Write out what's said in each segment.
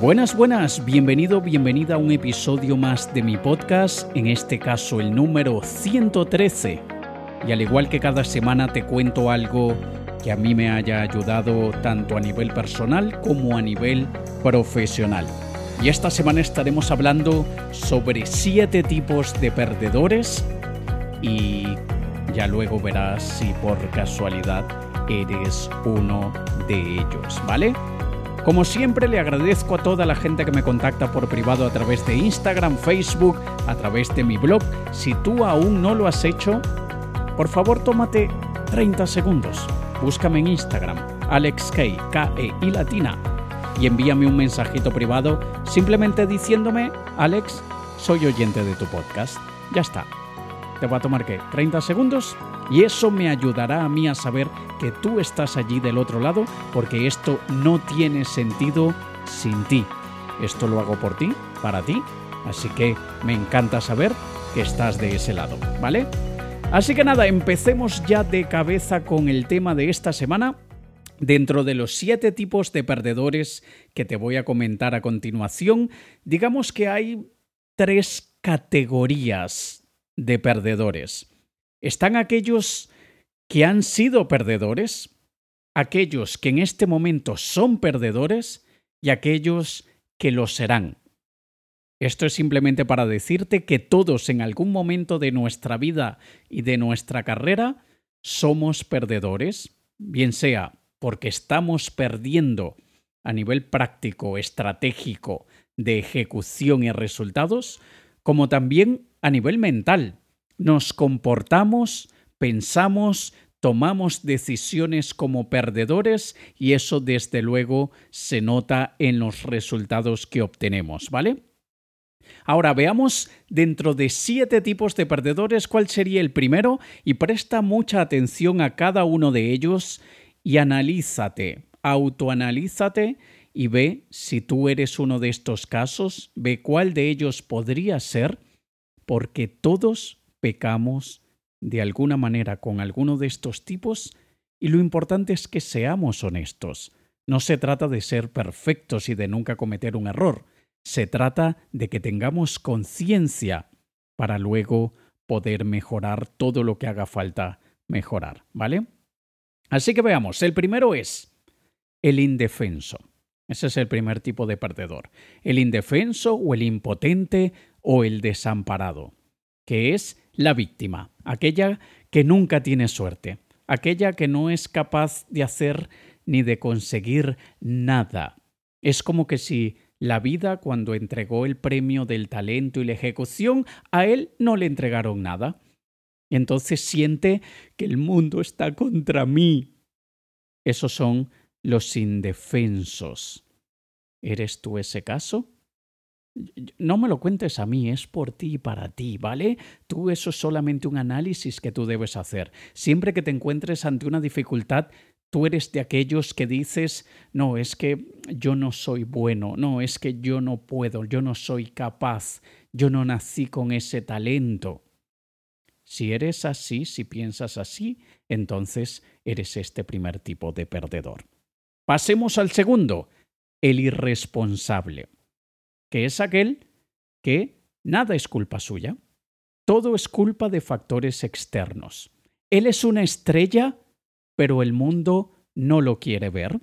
Buenas, buenas, bienvenido, bienvenida a un episodio más de mi podcast, en este caso el número 113. Y al igual que cada semana te cuento algo que a mí me haya ayudado tanto a nivel personal como a nivel profesional. Y esta semana estaremos hablando sobre siete tipos de perdedores y ya luego verás si por casualidad eres uno de ellos, ¿vale? Como siempre le agradezco a toda la gente que me contacta por privado a través de Instagram, Facebook, a través de mi blog. Si tú aún no lo has hecho, por favor tómate 30 segundos. Búscame en Instagram, AlexK, K-E y latina, y envíame un mensajito privado simplemente diciéndome, Alex, soy oyente de tu podcast. Ya está. Te va a tomar qué? 30 segundos y eso me ayudará a mí a saber que tú estás allí del otro lado porque esto no tiene sentido sin ti. Esto lo hago por ti, para ti, así que me encanta saber que estás de ese lado, ¿vale? Así que nada, empecemos ya de cabeza con el tema de esta semana. Dentro de los siete tipos de perdedores que te voy a comentar a continuación, digamos que hay tres categorías de perdedores. Están aquellos que han sido perdedores, aquellos que en este momento son perdedores y aquellos que lo serán. Esto es simplemente para decirte que todos en algún momento de nuestra vida y de nuestra carrera somos perdedores, bien sea porque estamos perdiendo a nivel práctico, estratégico, de ejecución y resultados, como también a nivel mental. Nos comportamos pensamos, tomamos decisiones como perdedores y eso desde luego se nota en los resultados que obtenemos, ¿vale? Ahora veamos dentro de siete tipos de perdedores cuál sería el primero y presta mucha atención a cada uno de ellos y analízate, autoanalízate y ve si tú eres uno de estos casos, ve cuál de ellos podría ser, porque todos pecamos de alguna manera con alguno de estos tipos y lo importante es que seamos honestos. No se trata de ser perfectos y de nunca cometer un error, se trata de que tengamos conciencia para luego poder mejorar todo lo que haga falta mejorar, ¿vale? Así que veamos, el primero es el indefenso. Ese es el primer tipo de perdedor. El indefenso o el impotente o el desamparado, que es la víctima, aquella que nunca tiene suerte, aquella que no es capaz de hacer ni de conseguir nada. Es como que si la vida, cuando entregó el premio del talento y la ejecución, a él no le entregaron nada. Y entonces siente que el mundo está contra mí. Esos son los indefensos. ¿Eres tú ese caso? No me lo cuentes a mí, es por ti y para ti, ¿vale? Tú eso es solamente un análisis que tú debes hacer. Siempre que te encuentres ante una dificultad, tú eres de aquellos que dices, no, es que yo no soy bueno, no, es que yo no puedo, yo no soy capaz, yo no nací con ese talento. Si eres así, si piensas así, entonces eres este primer tipo de perdedor. Pasemos al segundo, el irresponsable es aquel que nada es culpa suya, todo es culpa de factores externos. Él es una estrella, pero el mundo no lo quiere ver.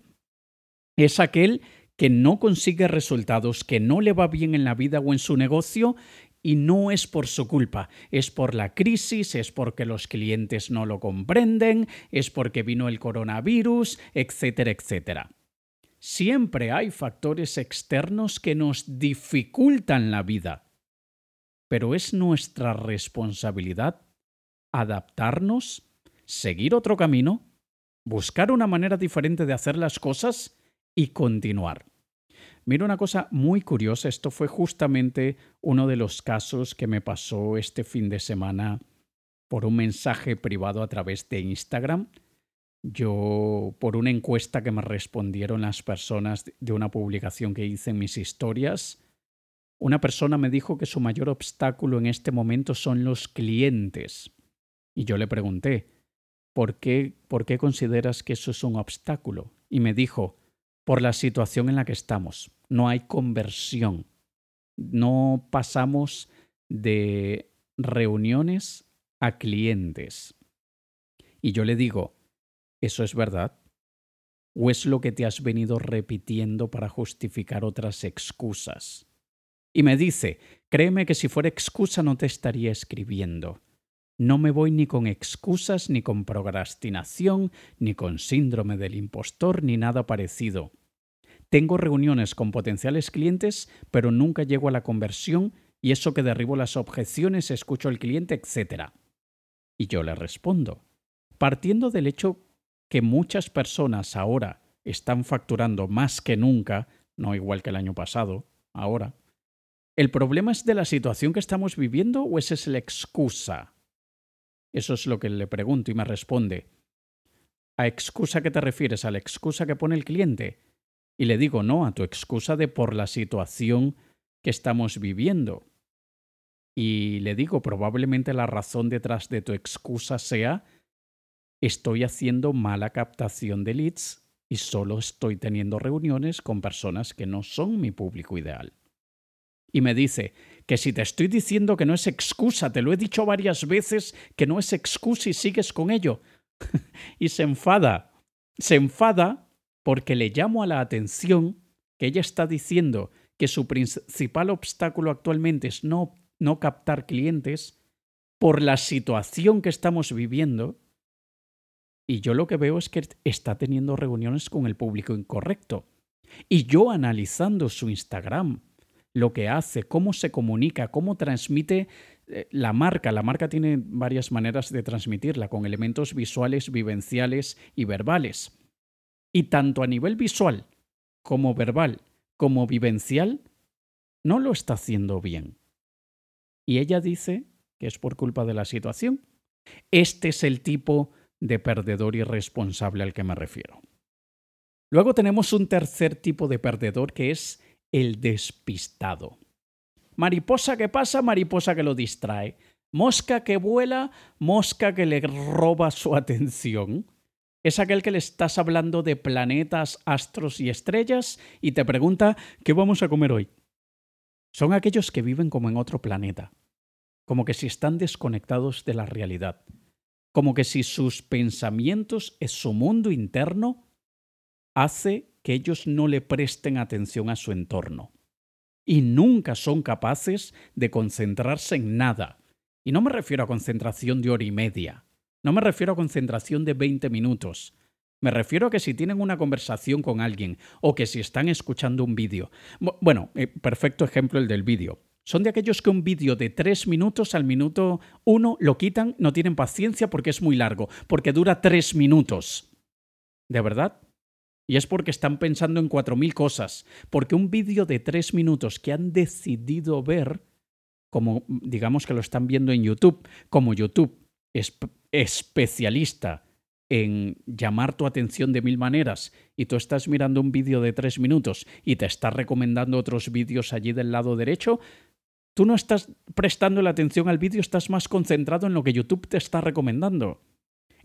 Es aquel que no consigue resultados, que no le va bien en la vida o en su negocio y no es por su culpa, es por la crisis, es porque los clientes no lo comprenden, es porque vino el coronavirus, etcétera, etcétera. Siempre hay factores externos que nos dificultan la vida, pero es nuestra responsabilidad adaptarnos, seguir otro camino, buscar una manera diferente de hacer las cosas y continuar. Mira una cosa muy curiosa, esto fue justamente uno de los casos que me pasó este fin de semana por un mensaje privado a través de Instagram yo, por una encuesta que me respondieron las personas de una publicación que hice en mis historias, una persona me dijo que su mayor obstáculo en este momento son los clientes. Y yo le pregunté, ¿por qué, ¿por qué consideras que eso es un obstáculo? Y me dijo, por la situación en la que estamos. no hay conversión. No pasamos de reuniones a clientes. Y yo le digo, ¿eso es verdad? ¿O es lo que te has venido repitiendo para justificar otras excusas? Y me dice, créeme que si fuera excusa no te estaría escribiendo. No me voy ni con excusas, ni con procrastinación, ni con síndrome del impostor, ni nada parecido. Tengo reuniones con potenciales clientes, pero nunca llego a la conversión y eso que derribo las objeciones, escucho al cliente, etc. Y yo le respondo, partiendo del hecho que muchas personas ahora están facturando más que nunca, no igual que el año pasado, ahora, ¿el problema es de la situación que estamos viviendo o esa es la excusa? Eso es lo que le pregunto y me responde. ¿A excusa que te refieres? ¿A la excusa que pone el cliente? Y le digo, no, a tu excusa de por la situación que estamos viviendo. Y le digo, probablemente la razón detrás de tu excusa sea, estoy haciendo mala captación de leads y solo estoy teniendo reuniones con personas que no son mi público ideal. Y me dice, que si te estoy diciendo que no es excusa, te lo he dicho varias veces que no es excusa y sigues con ello. y se enfada. Se enfada porque le llamo a la atención que ella está diciendo que su principal obstáculo actualmente es no, no captar clientes por la situación que estamos viviendo. Y yo lo que veo es que está teniendo reuniones con el público incorrecto. Y yo analizando su Instagram, lo que hace, cómo se comunica, cómo transmite eh, la marca. La marca tiene varias maneras de transmitirla, con elementos visuales, vivenciales y verbales. Y tanto a nivel visual como verbal como vivencial, no lo está haciendo bien. Y ella dice que es por culpa de la situación. Este es el tipo de perdedor irresponsable al que me refiero. Luego tenemos un tercer tipo de perdedor que es el despistado. Mariposa que pasa, mariposa que lo distrae. Mosca que vuela, mosca que le roba su atención. Es aquel que le estás hablando de planetas, astros y estrellas y te pregunta ¿qué vamos a comer hoy? Son aquellos que viven como en otro planeta, como que si están desconectados de la realidad, como que si sus pensamientos en su mundo interno hace que ellos no le presten atención a su entorno. Y nunca son capaces de concentrarse en nada. Y no me refiero a concentración de hora y media. No me refiero a concentración de 20 minutos. Me refiero a que si tienen una conversación con alguien o que si están escuchando un vídeo. Bueno, eh, perfecto ejemplo el del vídeo. Son de aquellos que un vídeo de tres minutos al minuto uno lo quitan, no tienen paciencia porque es muy largo, porque dura tres minutos. ¿De verdad? Y es porque están pensando en cuatro mil cosas. Porque un vídeo de tres minutos que han decidido ver, como digamos que lo están viendo en YouTube, como YouTube es especialista en llamar tu atención de mil maneras y tú estás mirando un vídeo de tres minutos y te está recomendando otros vídeos allí del lado derecho, tú no estás prestando la atención al vídeo, estás más concentrado en lo que YouTube te está recomendando.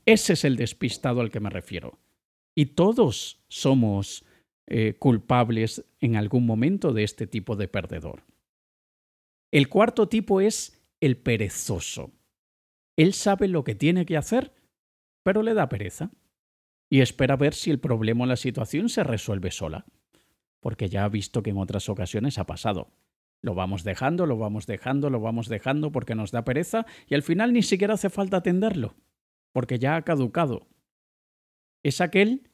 Ese es el despistado al que me refiero. Y todos somos eh, culpables en algún momento de este tipo de perdedor. El cuarto tipo es el perezoso. Él sabe lo que tiene que hacer, pero le da pereza. Y espera ver si el problema o la situación se resuelve sola. Porque ya ha visto que en otras ocasiones ha pasado. Lo vamos dejando, lo vamos dejando, lo vamos dejando porque nos da pereza y al final ni siquiera hace falta atenderlo, porque ya ha caducado es aquel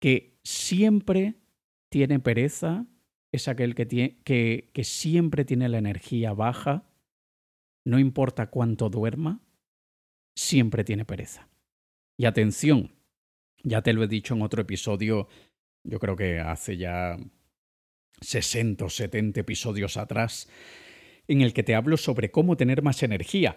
que siempre tiene pereza, es aquel que, tiene, que, que siempre tiene la energía baja, no importa cuánto duerma, siempre tiene pereza. Y atención, ya te lo he dicho en otro episodio, yo creo que hace ya 60 o 70 episodios atrás, en el que te hablo sobre cómo tener más energía.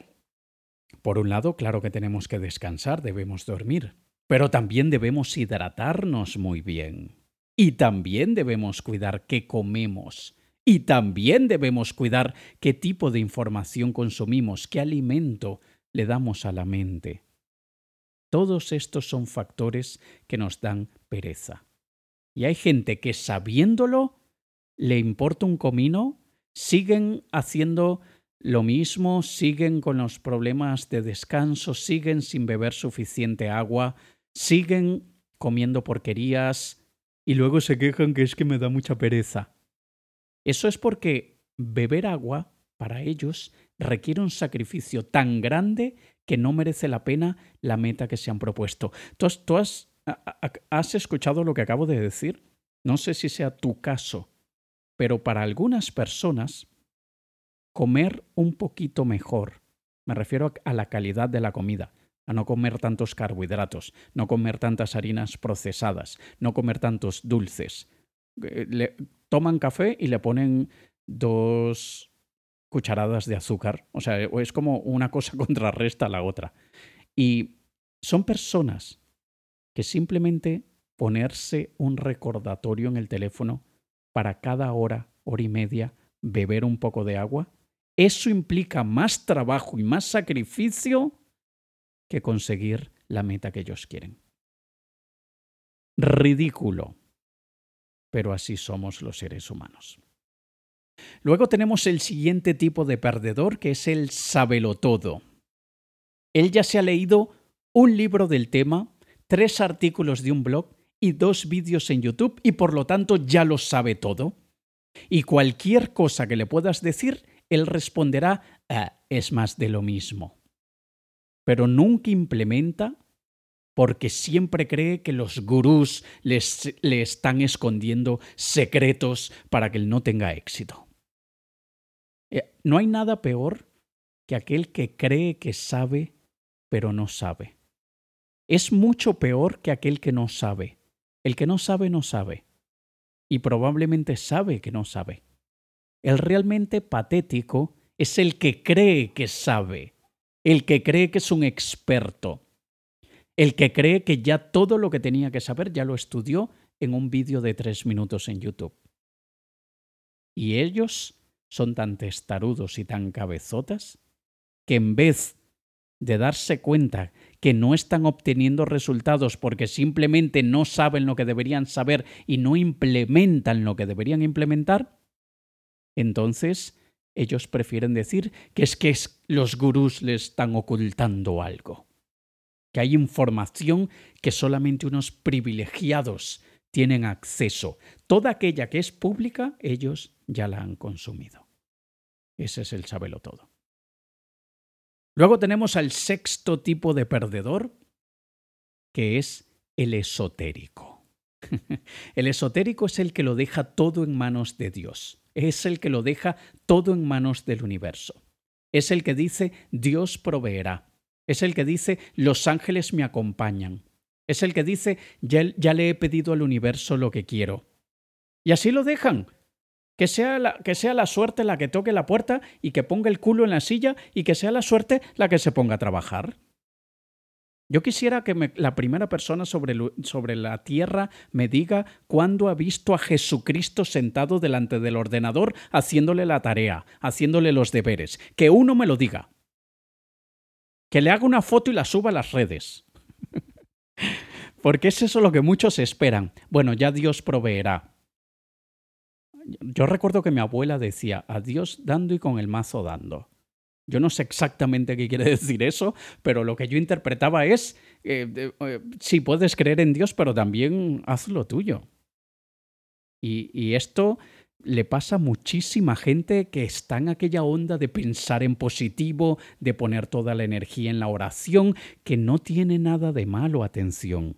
Por un lado, claro que tenemos que descansar, debemos dormir, pero también debemos hidratarnos muy bien. Y también debemos cuidar qué comemos. Y también debemos cuidar qué tipo de información consumimos, qué alimento le damos a la mente. Todos estos son factores que nos dan pereza. Y hay gente que sabiéndolo le importa un comino, siguen haciendo lo mismo, siguen con los problemas de descanso, siguen sin beber suficiente agua, siguen comiendo porquerías y luego se quejan que es que me da mucha pereza. Eso es porque beber agua, para ellos, requiere un sacrificio tan grande que no merece la pena la meta que se han propuesto. ¿Tú has, has escuchado lo que acabo de decir? No sé si sea tu caso, pero para algunas personas, comer un poquito mejor, me refiero a la calidad de la comida, a no comer tantos carbohidratos, no comer tantas harinas procesadas, no comer tantos dulces. Eh, le, toman café y le ponen dos cucharadas de azúcar. O sea, es como una cosa contrarresta a la otra. Y son personas que simplemente ponerse un recordatorio en el teléfono para cada hora, hora y media, beber un poco de agua, eso implica más trabajo y más sacrificio que conseguir la meta que ellos quieren. Ridículo. Pero así somos los seres humanos. Luego tenemos el siguiente tipo de perdedor, que es el sabelotodo. Él ya se ha leído un libro del tema, tres artículos de un blog y dos vídeos en YouTube y por lo tanto ya lo sabe todo. Y cualquier cosa que le puedas decir, él responderá, ah, es más de lo mismo pero nunca implementa porque siempre cree que los gurús le están escondiendo secretos para que él no tenga éxito. Eh, no hay nada peor que aquel que cree que sabe, pero no sabe. Es mucho peor que aquel que no sabe. El que no sabe, no sabe. Y probablemente sabe que no sabe. El realmente patético es el que cree que sabe el que cree que es un experto, el que cree que ya todo lo que tenía que saber ya lo estudió en un vídeo de tres minutos en YouTube. Y ellos son tan testarudos y tan cabezotas que en vez de darse cuenta que no están obteniendo resultados porque simplemente no saben lo que deberían saber y no implementan lo que deberían implementar, entonces ellos prefieren decir que es que los gurús les están ocultando algo, que hay información que solamente unos privilegiados tienen acceso. Toda aquella que es pública, ellos ya la han consumido. Ese es el sabelo todo. Luego tenemos al sexto tipo de perdedor, que es el esotérico. el esotérico es el que lo deja todo en manos de Dios es el que lo deja todo en manos del universo. Es el que dice Dios proveerá. Es el que dice los ángeles me acompañan. Es el que dice ya, le he pedido al universo lo que quiero. Y así lo dejan. Que sea, la, que sea la suerte la que toque la puerta y que ponga el culo en la silla y que sea la suerte la que se ponga a trabajar. Yo quisiera que la primera persona sobre, sobre, la tierra me diga cuándo ha visto a Jesucristo sentado delante del ordenador haciéndole la tarea, haciéndole los deberes. Que uno me lo diga. Que le haga una foto y la suba a las redes. Porque es eso lo que muchos esperan. Bueno, ya Dios proveerá. Yo recuerdo que mi abuela decía, a Dios dando y con el mazo dando. Yo no sé exactamente qué quiere decir eso, pero lo que yo interpretaba es, eh, eh, sí, puedes creer en Dios, pero también haz lo tuyo. Y, y esto le pasa a muchísima gente que está en aquella onda de pensar en positivo, de poner toda la energía en la oración, que no tiene nada de malo, atención.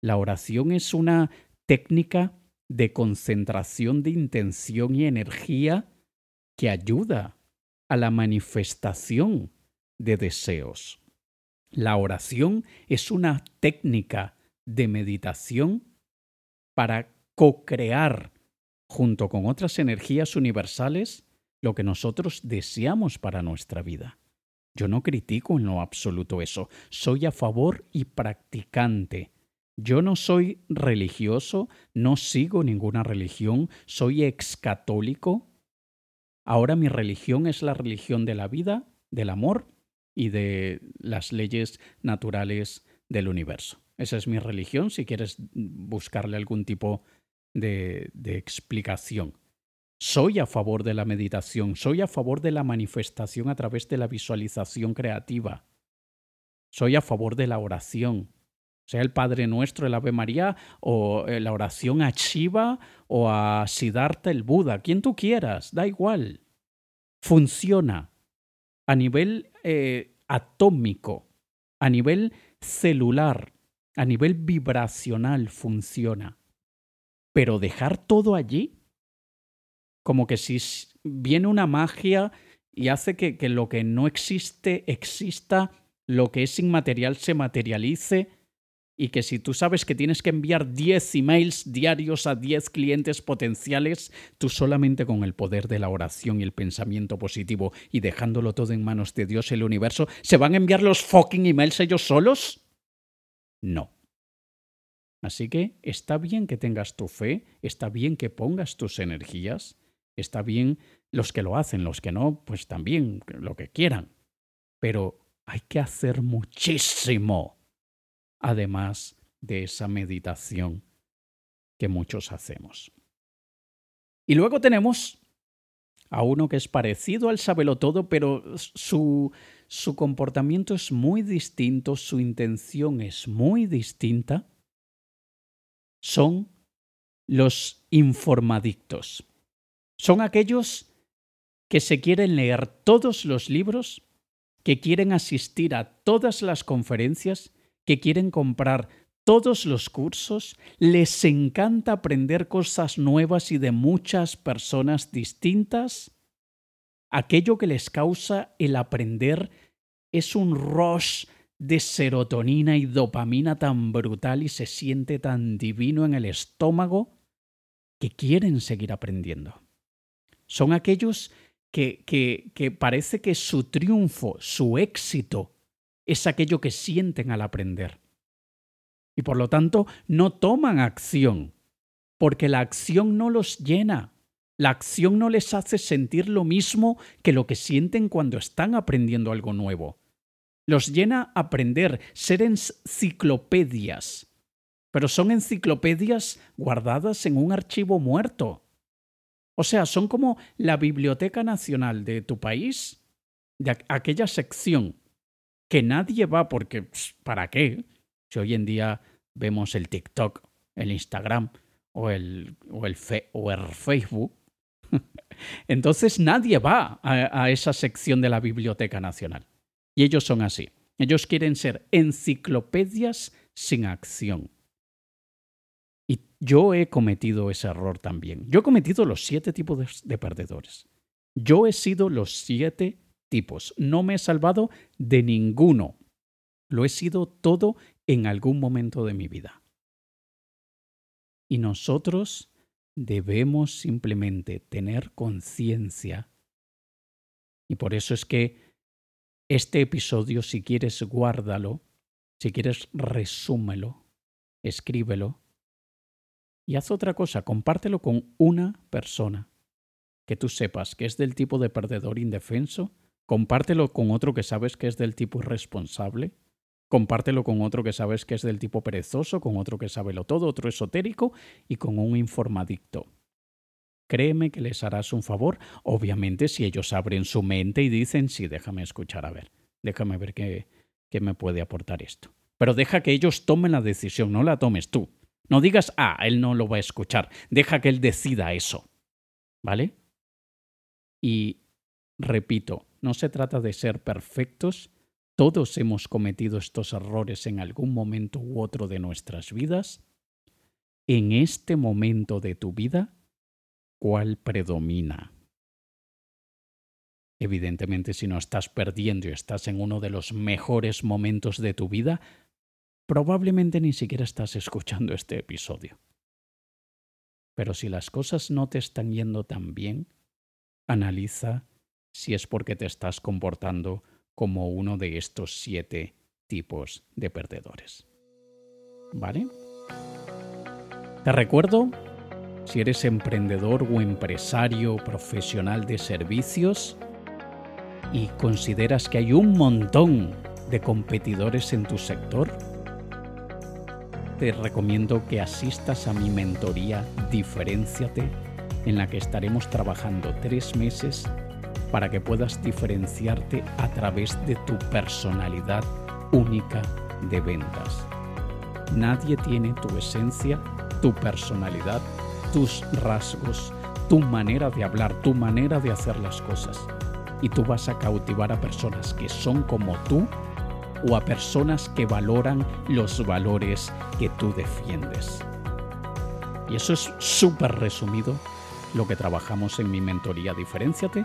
La oración es una técnica de concentración de intención y energía que ayuda a la manifestación de deseos. La oración es una técnica de meditación para co-crear junto con otras energías universales lo que nosotros deseamos para nuestra vida. Yo no critico en lo absoluto eso, soy a favor y practicante. Yo no soy religioso, no sigo ninguna religión, soy excatólico, Ahora mi religión es la religión de la vida, del amor y de las leyes naturales del universo. Esa es mi religión, si quieres buscarle algún tipo de, explicación. Soy a favor de la meditación, soy a favor de la manifestación a través de la visualización creativa. Soy a favor de la oración, sea el Padre Nuestro, el Ave María, o eh, la oración a Shiva o a Siddhartha el Buda, quien tú quieras, da igual. Funciona a nivel eh, atómico, a nivel celular, a nivel vibracional funciona. Pero dejar todo allí, como que si viene una magia y hace que, que lo que no existe exista, lo que es inmaterial se materialice, y que si tú sabes que tienes que enviar 10 emails diarios a 10 clientes potenciales, tú solamente con el poder de la oración y el pensamiento positivo y dejándolo todo en manos de Dios y el universo, ¿se van a enviar los fucking emails ellos solos? No. Así que está bien que tengas tu fe, está bien que pongas tus energías, está bien los que lo hacen, los que no, pues también lo que quieran. Pero hay que hacer muchísimo además de esa meditación que muchos hacemos. Y luego tenemos a uno que es parecido al todo, pero su, su comportamiento es muy distinto, su intención es muy distinta. Son los informadictos. Son aquellos que se quieren leer todos los libros, que quieren asistir a todas las conferencias que quieren comprar todos los cursos, les encanta aprender cosas nuevas y de muchas personas distintas. Aquello que les causa el aprender es un rush de serotonina y dopamina tan brutal y se siente tan divino en el estómago que quieren seguir aprendiendo. Son aquellos que, que, que parece que su triunfo, su éxito, es aquello que sienten al aprender. Y por lo tanto no toman acción, porque la acción no los llena. La acción no les hace sentir lo mismo que lo que sienten cuando están aprendiendo algo nuevo. Los llena aprender, ser enciclopedias. Pero son enciclopedias guardadas en un archivo muerto. O sea, son como la Biblioteca Nacional de tu país, de aquella sección que nadie va porque ¿para qué? Si hoy en día vemos el TikTok, el Instagram o el, o el, o Facebook, entonces nadie va a, a esa sección de la Biblioteca Nacional. Y ellos son así. Ellos quieren ser enciclopedias sin acción. Y yo he cometido ese error también. Yo he cometido los siete tipos de, perdedores. Yo he sido los siete tipos. No me he salvado de ninguno. Lo he sido todo en algún momento de mi vida. Y nosotros debemos simplemente tener conciencia. Y por eso es que este episodio, si quieres, guárdalo, si quieres, resúmelo, escríbelo. Y haz otra cosa, compártelo con una persona que tú sepas que es del tipo de perdedor indefenso compártelo con otro que sabes que es del tipo irresponsable, compártelo con otro que sabes que es del tipo perezoso, con otro que sabe lo todo, otro esotérico y con un informadicto. Créeme que les harás un favor, obviamente si ellos abren su mente y dicen, sí, déjame escuchar a ver, déjame ver qué, qué me puede aportar esto. Pero deja que ellos tomen la decisión, no la tomes tú. No digas, ah, él no lo va a escuchar, deja que él decida eso. ¿Vale? Y repito, no se trata de ser perfectos, todos hemos cometido estos errores en algún momento u otro de nuestras vidas. En este momento de tu vida, ¿cuál predomina? Evidentemente, si no estás perdiendo y estás en uno de los mejores momentos de tu vida, probablemente ni siquiera estás escuchando este episodio. Pero si las cosas no te están yendo tan bien, analiza si es porque te estás comportando como uno de estos siete tipos de perdedores. ¿Vale? Te recuerdo, si eres emprendedor o empresario profesional de servicios y consideras que hay un montón de competidores en tu sector, te recomiendo que asistas a mi mentoría Diferenciate en la que estaremos trabajando tres meses para que puedas diferenciarte a través de tu personalidad única de ventas. Nadie tiene tu esencia, tu personalidad, tus rasgos, tu manera de hablar, tu manera de hacer las cosas. Y tú vas a cautivar a personas que son como tú o a personas que valoran los valores que tú defiendes. Y eso es súper resumido lo que trabajamos en mi mentoría Diferenciate.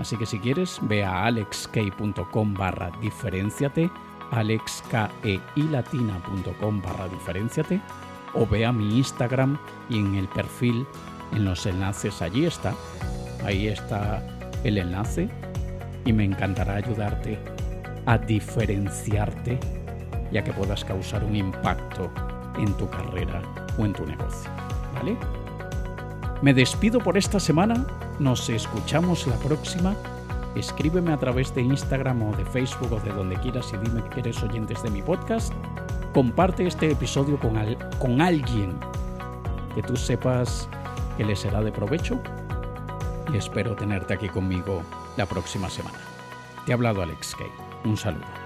Así que si quieres, ve a alexkey.com barra diferenciate, alexkeilatina.com barra diferenciate, o ve a mi Instagram y en el perfil, en los enlaces, allí está. Ahí está el enlace y me encantará ayudarte a diferenciarte ya que puedas causar un impacto en tu carrera o en tu negocio. ¿Vale? Me despido por esta semana, nos escuchamos la próxima. Escríbeme a través de Instagram o de Facebook o de donde quieras y dime que eres oyentes de mi podcast. Comparte este episodio con, con alguien que tú sepas que le será de provecho y espero tenerte aquí conmigo la próxima semana. Te ha hablado Alex Kay. Un saludo.